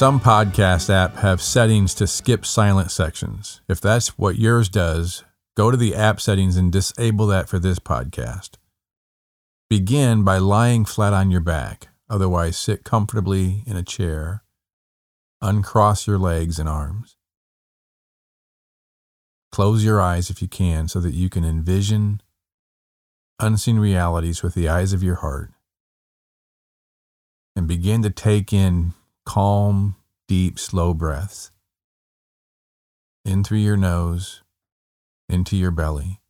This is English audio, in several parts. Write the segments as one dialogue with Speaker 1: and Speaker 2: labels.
Speaker 1: Some podcast app have settings to skip silent sections. If that's what yours does, go to the app settings and disable that for this podcast. Begin by lying flat on your back. Otherwise, sit comfortably in a chair. Uncross your legs and arms. Close your eyes if you can so that you can envision unseen realities with the eyes of your heart. And begin to take in calm, deep, slow breaths in through your nose, into your belly,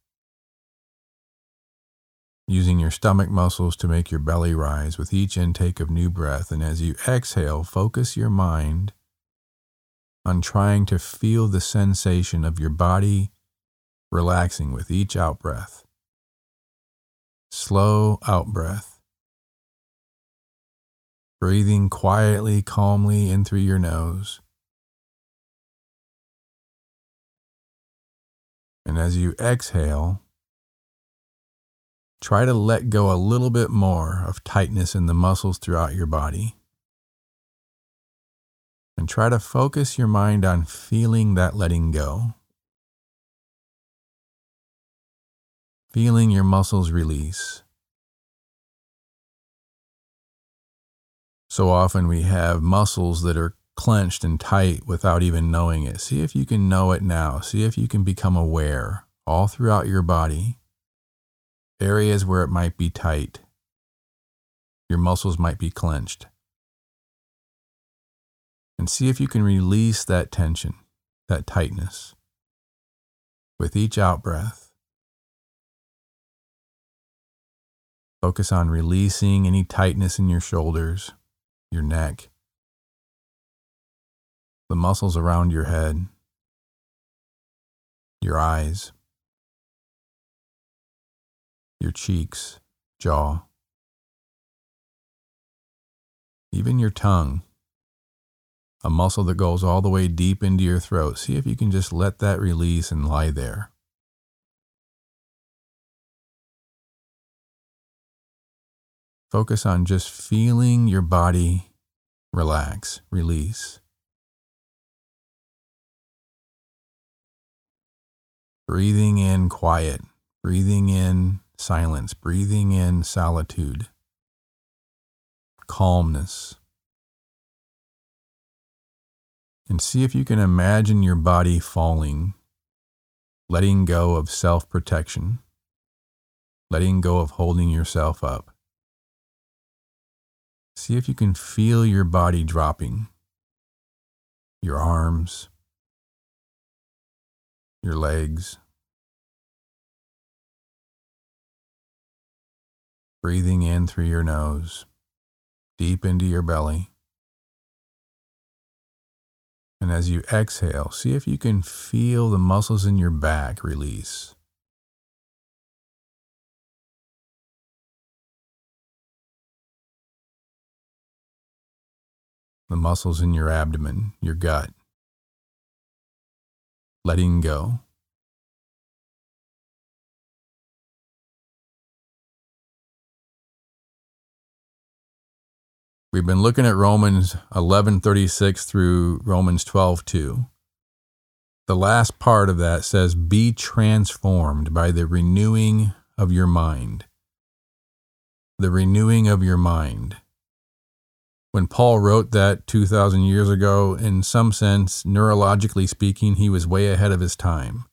Speaker 1: using your stomach muscles to make your belly rise with each intake of new breath. And as you exhale, focus your mind on trying to feel the sensation of your body relaxing with each out breath. Slow out breath breathing quietly, calmly in through your nose. And as you exhale, try to let go a little bit more of tightness in the muscles throughout your body. And try to focus your mind on feeling that letting go. Feeling your muscles release. So often we have muscles that are clenched and tight without even knowing it. See if you can know it now. See if you can become aware all throughout your body, areas where it might be tight. Your muscles might be clenched. And see if you can release that tension, that tightness, with each out breath. Focus on releasing any tightness in your shoulders your neck, the muscles around your head, your eyes, your cheeks, jaw, even your tongue, a muscle that goes all the way deep into your throat. See if you can just let that release and lie there. Focus on just feeling your body relax, release. Breathing in quiet, breathing in silence, breathing in solitude, calmness. And see if you can imagine your body falling, letting go of self protection, letting go of holding yourself up. See if you can feel your body dropping, your arms, your legs. Breathing in through your nose, deep into your belly. And as you exhale, see if you can feel the muscles in your back release. The muscles in your abdomen, your gut. Letting go. We've been looking at Romans 11:36 through Romans 12:2. The last part of that says be transformed by the renewing of your mind. The renewing of your mind when Paul wrote that 2,000 years ago, in some sense, neurologically speaking, he was way ahead of his time.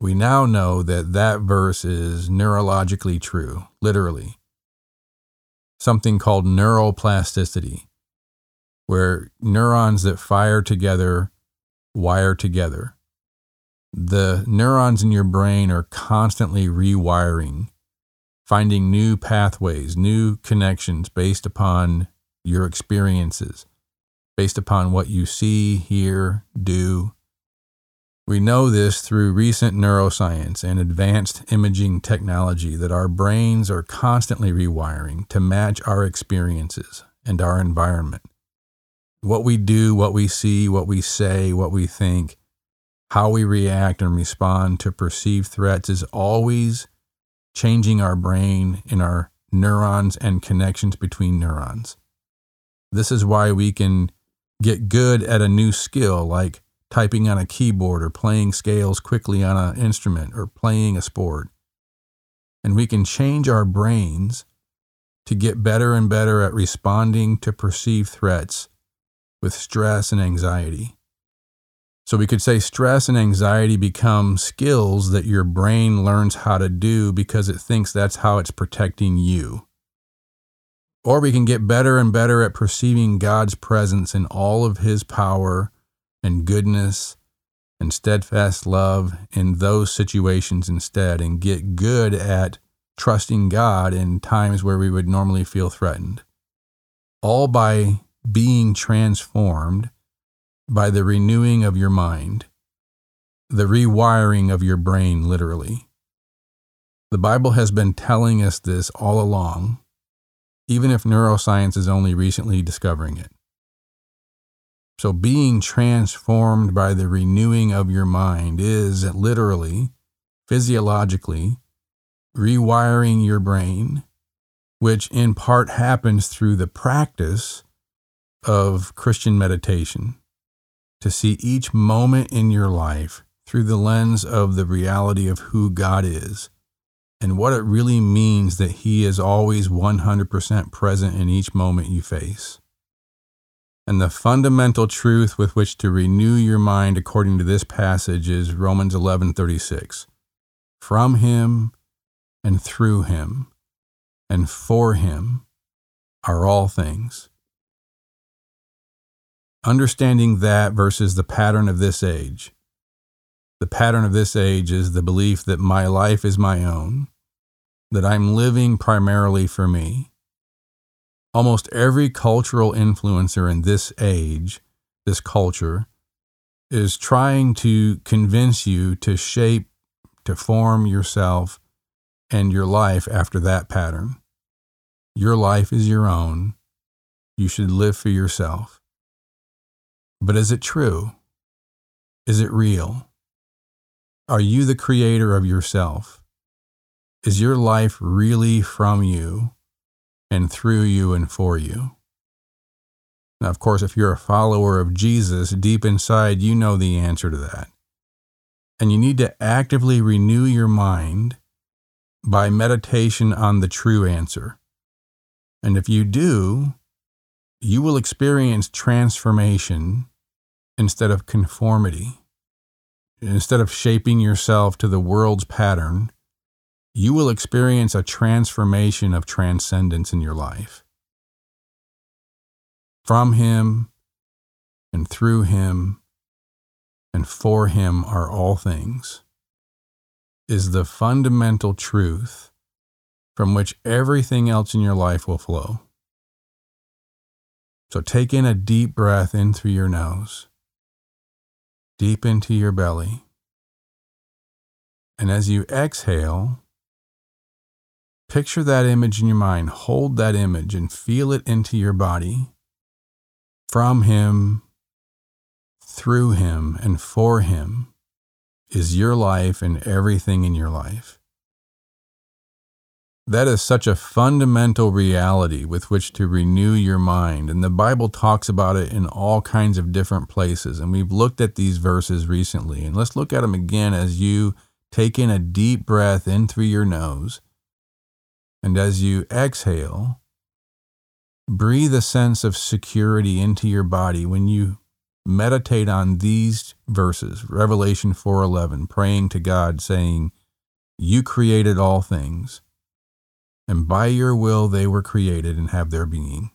Speaker 1: We now know that that verse is neurologically true, literally. Something called neuroplasticity, where neurons that fire together wire together. The neurons in your brain are constantly rewiring, finding new pathways, new connections based upon your experiences based upon what you see, hear, do. We know this through recent neuroscience and advanced imaging technology that our brains are constantly rewiring to match our experiences and our environment. What we do, what we see, what we say, what we think, how we react and respond to perceived threats is always changing our brain in our neurons and connections between neurons. This is why we can get good at a new skill like typing on a keyboard or playing scales quickly on an instrument or playing a sport. And we can change our brains to get better and better at responding to perceived threats with stress and anxiety. So we could say stress and anxiety become skills that your brain learns how to do because it thinks that's how it's protecting you. Or we can get better and better at perceiving God's presence in all of His power and goodness and steadfast love in those situations instead and get good at trusting God in times where we would normally feel threatened. All by being transformed by the renewing of your mind, the rewiring of your brain, literally. The Bible has been telling us this all along even if neuroscience is only recently discovering it. So, being transformed by the renewing of your mind is literally, physiologically, rewiring your brain, which in part happens through the practice of Christian meditation, to see each moment in your life through the lens of the reality of who God is and what it really means that He is always 100% present in each moment you face. And the fundamental truth with which to renew your mind according to this passage is Romans 11:36. From him and through him and for him are all things. Understanding that versus the pattern of this age the pattern of this age is the belief that my life is my own, that I'm living primarily for me. Almost every cultural influencer in this age, this culture, is trying to convince you to shape, to form yourself and your life after that pattern. Your life is your own. You should live for yourself. But is it true? Is it real? Are you the creator of yourself? Is your life really from you and through you and for you? Now, of course, if you're a follower of Jesus, deep inside, you know the answer to that. And you need to actively renew your mind by meditation on the true answer. And if you do, you will experience transformation instead of conformity instead of shaping yourself to the world's pattern, you will experience a transformation of transcendence in your life. From Him and through Him and for Him are all things, is the fundamental truth from which everything else in your life will flow. So take in a deep breath in through your nose deep into your belly. And as you exhale, picture that image in your mind, hold that image and feel it into your body from Him, through Him, and for Him is your life and everything in your life. That is such a fundamental reality with which to renew your mind. And the Bible talks about it in all kinds of different places. And we've looked at these verses recently. And let's look at them again as you take in a deep breath in through your nose. And as you exhale, breathe a sense of security into your body when you meditate on these verses revelation 4:11 praying to God saying you created all things and by your will they were created and have their being.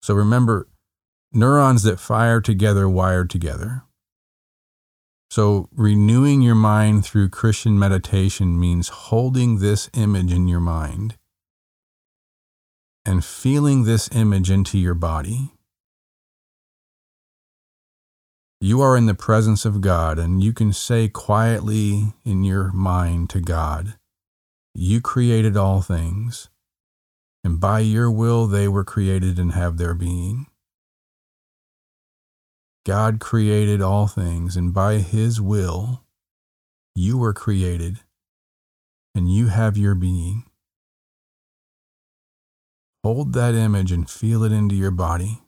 Speaker 1: So remember, neurons that fire together wired together. So renewing your mind through Christian meditation means holding this image in your mind and feeling this image into your body You are in the presence of God, and you can say quietly in your mind to God, You created all things, and by your will they were created and have their being. God created all things, and by his will you were created, and you have your being. Hold that image and feel it into your body.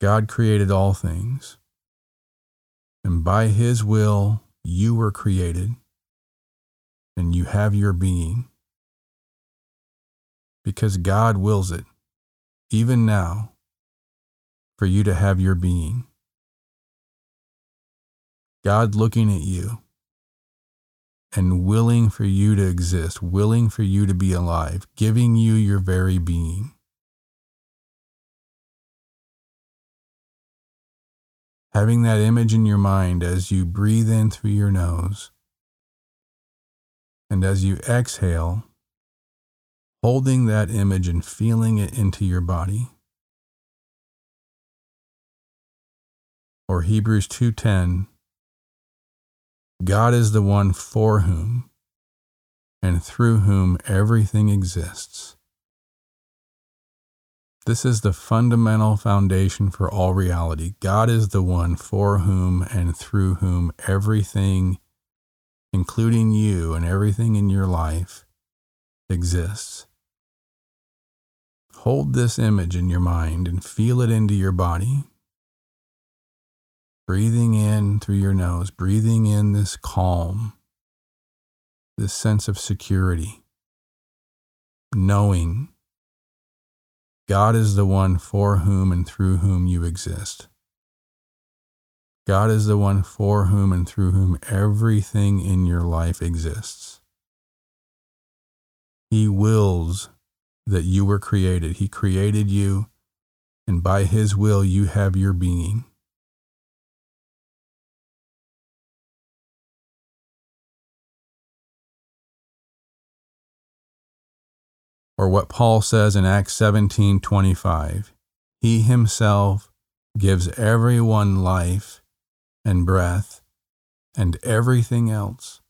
Speaker 1: God created all things, and by His will you were created, and you have your being. Because God wills it, even now, for you to have your being. God looking at you and willing for you to exist, willing for you to be alive, giving you your very being. Having that image in your mind as you breathe in through your nose and as you exhale, holding that image and feeling it into your body. Or Hebrews 2:10 God is the one for whom and through whom everything exists. This is the fundamental foundation for all reality. God is the one for whom and through whom everything, including you and everything in your life, exists. Hold this image in your mind and feel it into your body breathing in through your nose, breathing in this calm, this sense of security, knowing God is the one for whom and through whom you exist. God is the one for whom and through whom everything in your life exists. He wills that you were created. He created you, and by His will, you have your being. Or what Paul says in Acts 17:25. He himself gives everyone life and breath and everything else.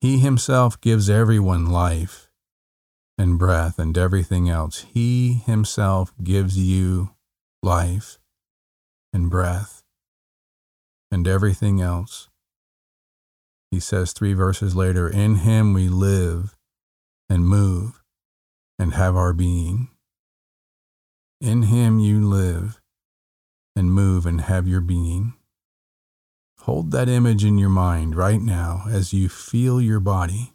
Speaker 1: He himself gives everyone life and breath and everything else. He himself gives you life and breath and everything else. He says three verses later, In him we live and move and have our being. In him you live and move and have your being. Hold that image in your mind right now as you feel your body,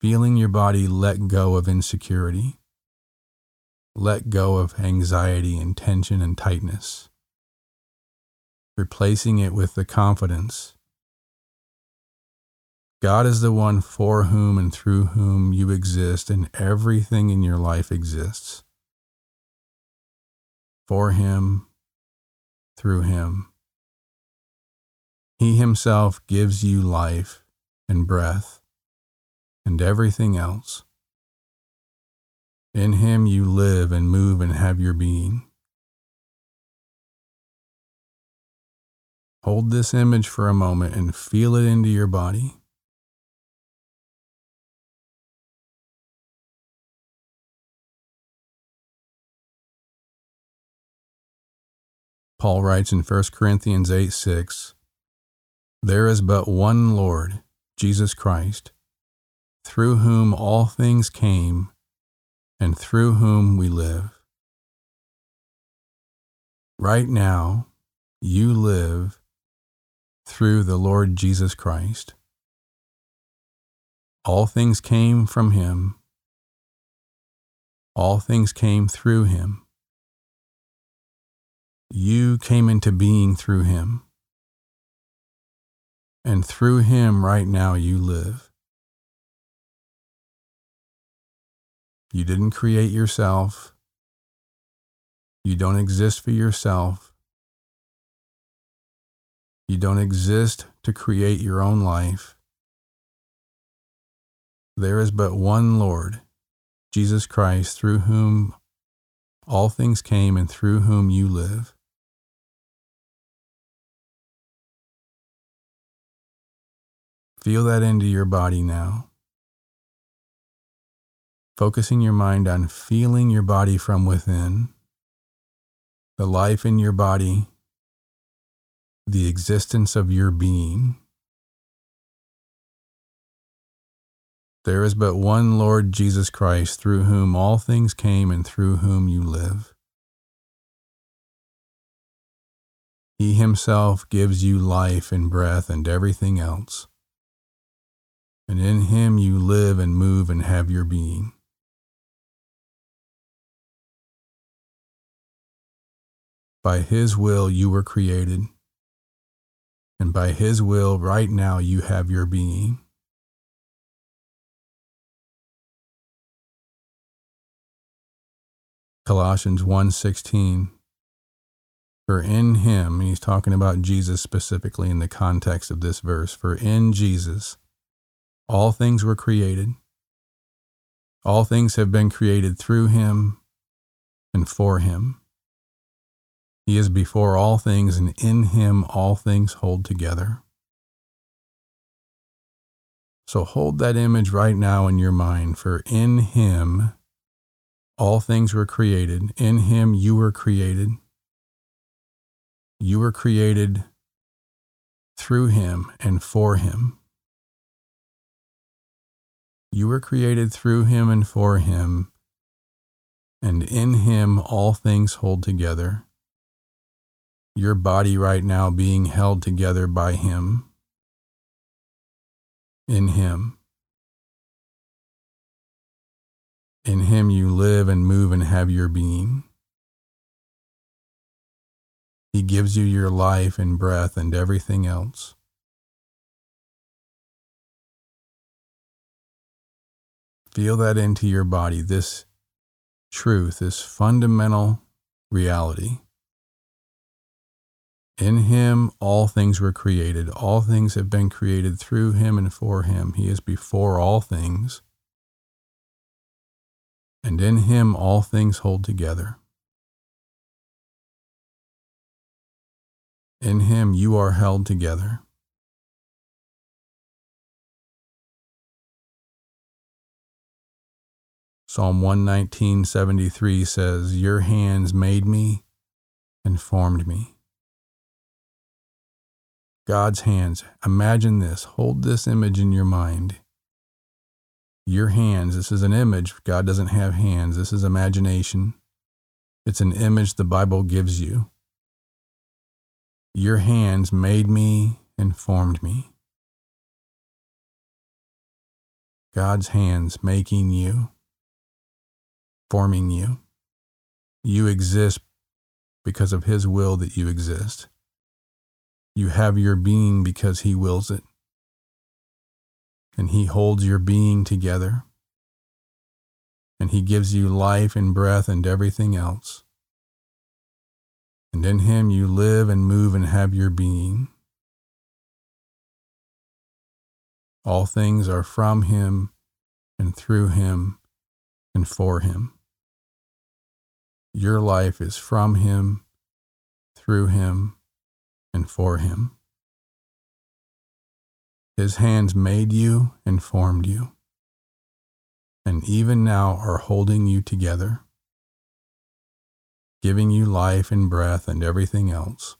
Speaker 1: feeling your body let go of insecurity, let go of anxiety and tension and tightness, replacing it with the confidence God is the one for whom and through whom you exist, and everything in your life exists. For Him, through Him. He Himself gives you life and breath and everything else. In Him you live and move and have your being. Hold this image for a moment and feel it into your body. Paul writes in 1 Corinthians 8 6, There is but one Lord, Jesus Christ, through whom all things came, and through whom we live. Right now, you live through the Lord Jesus Christ. All things came from him. All things came through him. You came into being through him. And through him, right now, you live. You didn't create yourself. You don't exist for yourself. You don't exist to create your own life. There is but one Lord, Jesus Christ, through whom all things came and through whom you live. Feel that into your body now. Focusing your mind on feeling your body from within, the life in your body, the existence of your being. There is but one Lord Jesus Christ, through whom all things came and through whom you live. He Himself gives you life and breath and everything else. And in Him you live and move and have your being. By His will you were created, and by His will right now you have your being. Colossians 1:16 For in him, he's talking about Jesus specifically in the context of this verse, for in Jesus all things were created. All things have been created through him and for him. He is before all things, and in him all things hold together. So hold that image right now in your mind, for in him all things were created. In him you were created. You were created through him and for him. You were created through him and for him, and in him all things hold together. Your body right now being held together by him, in him. In Him you live and move and have your being. He gives you your life and breath and everything else. Feel that into your body, this truth, this fundamental reality. In him all things were created. All things have been created through him and for him. He is before all things and in him all things hold together. In him you are held together. Psalm 119:73 says, "Your hands made me and formed me." God's hands. Imagine this. Hold this image in your mind your hands. This is an image. God doesn't have hands. This is imagination. It's an image the Bible gives you. Your hands made me and formed me. God's hands making you, forming you. You exist because of His will that you exist. You have your being because He wills it and He holds your being together, and He gives you life and breath and everything else. And in Him you live and move and have your being. All things are from Him and through Him and for Him. Your life is from Him, through Him, and for Him. His hands made you and formed you, and even now are holding you together, giving you life and breath and everything else.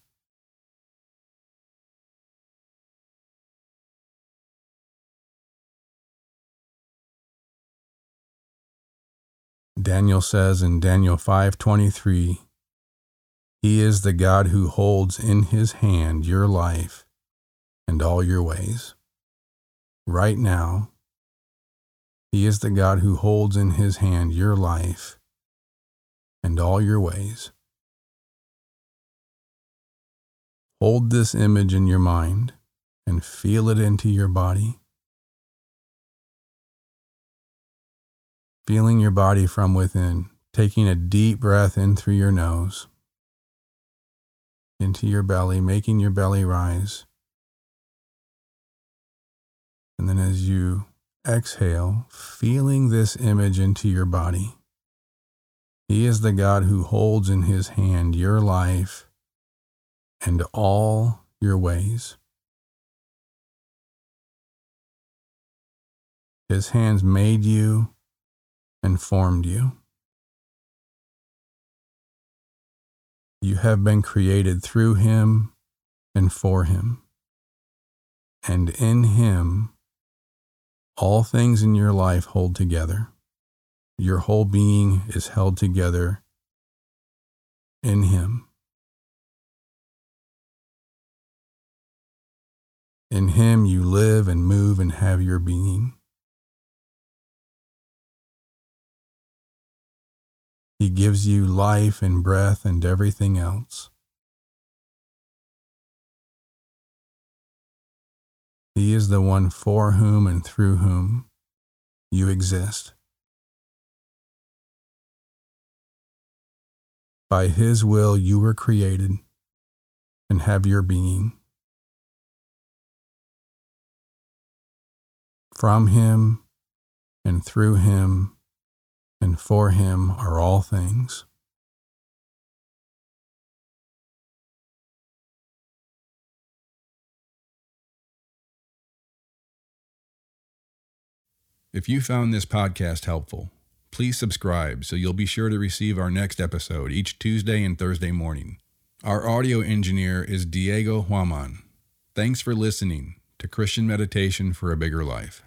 Speaker 1: Daniel says in Daniel 5:23, He is the God who holds in his hand your life and all your ways right now. He is the God who holds in his hand your life and all your ways. Hold this image in your mind and feel it into your body. Feeling your body from within, taking a deep breath in through your nose, into your belly, making your belly rise. And then as you exhale, feeling this image into your body, He is the God who holds in his hand your life and all your ways. His hands made you and formed you. You have been created through him and for him. And in him, all things in your life hold together. Your whole being is held together in him. In him you live and move and have your being. He gives you life and breath and everything else. He is the one for whom and through whom you exist. By His will, you were created and have your being. From Him and through Him and for him are all things. If you found this podcast helpful, please subscribe so you'll be sure to receive our next episode each Tuesday and Thursday morning. Our audio engineer is Diego Huaman. Thanks for listening to Christian Meditation for a Bigger Life.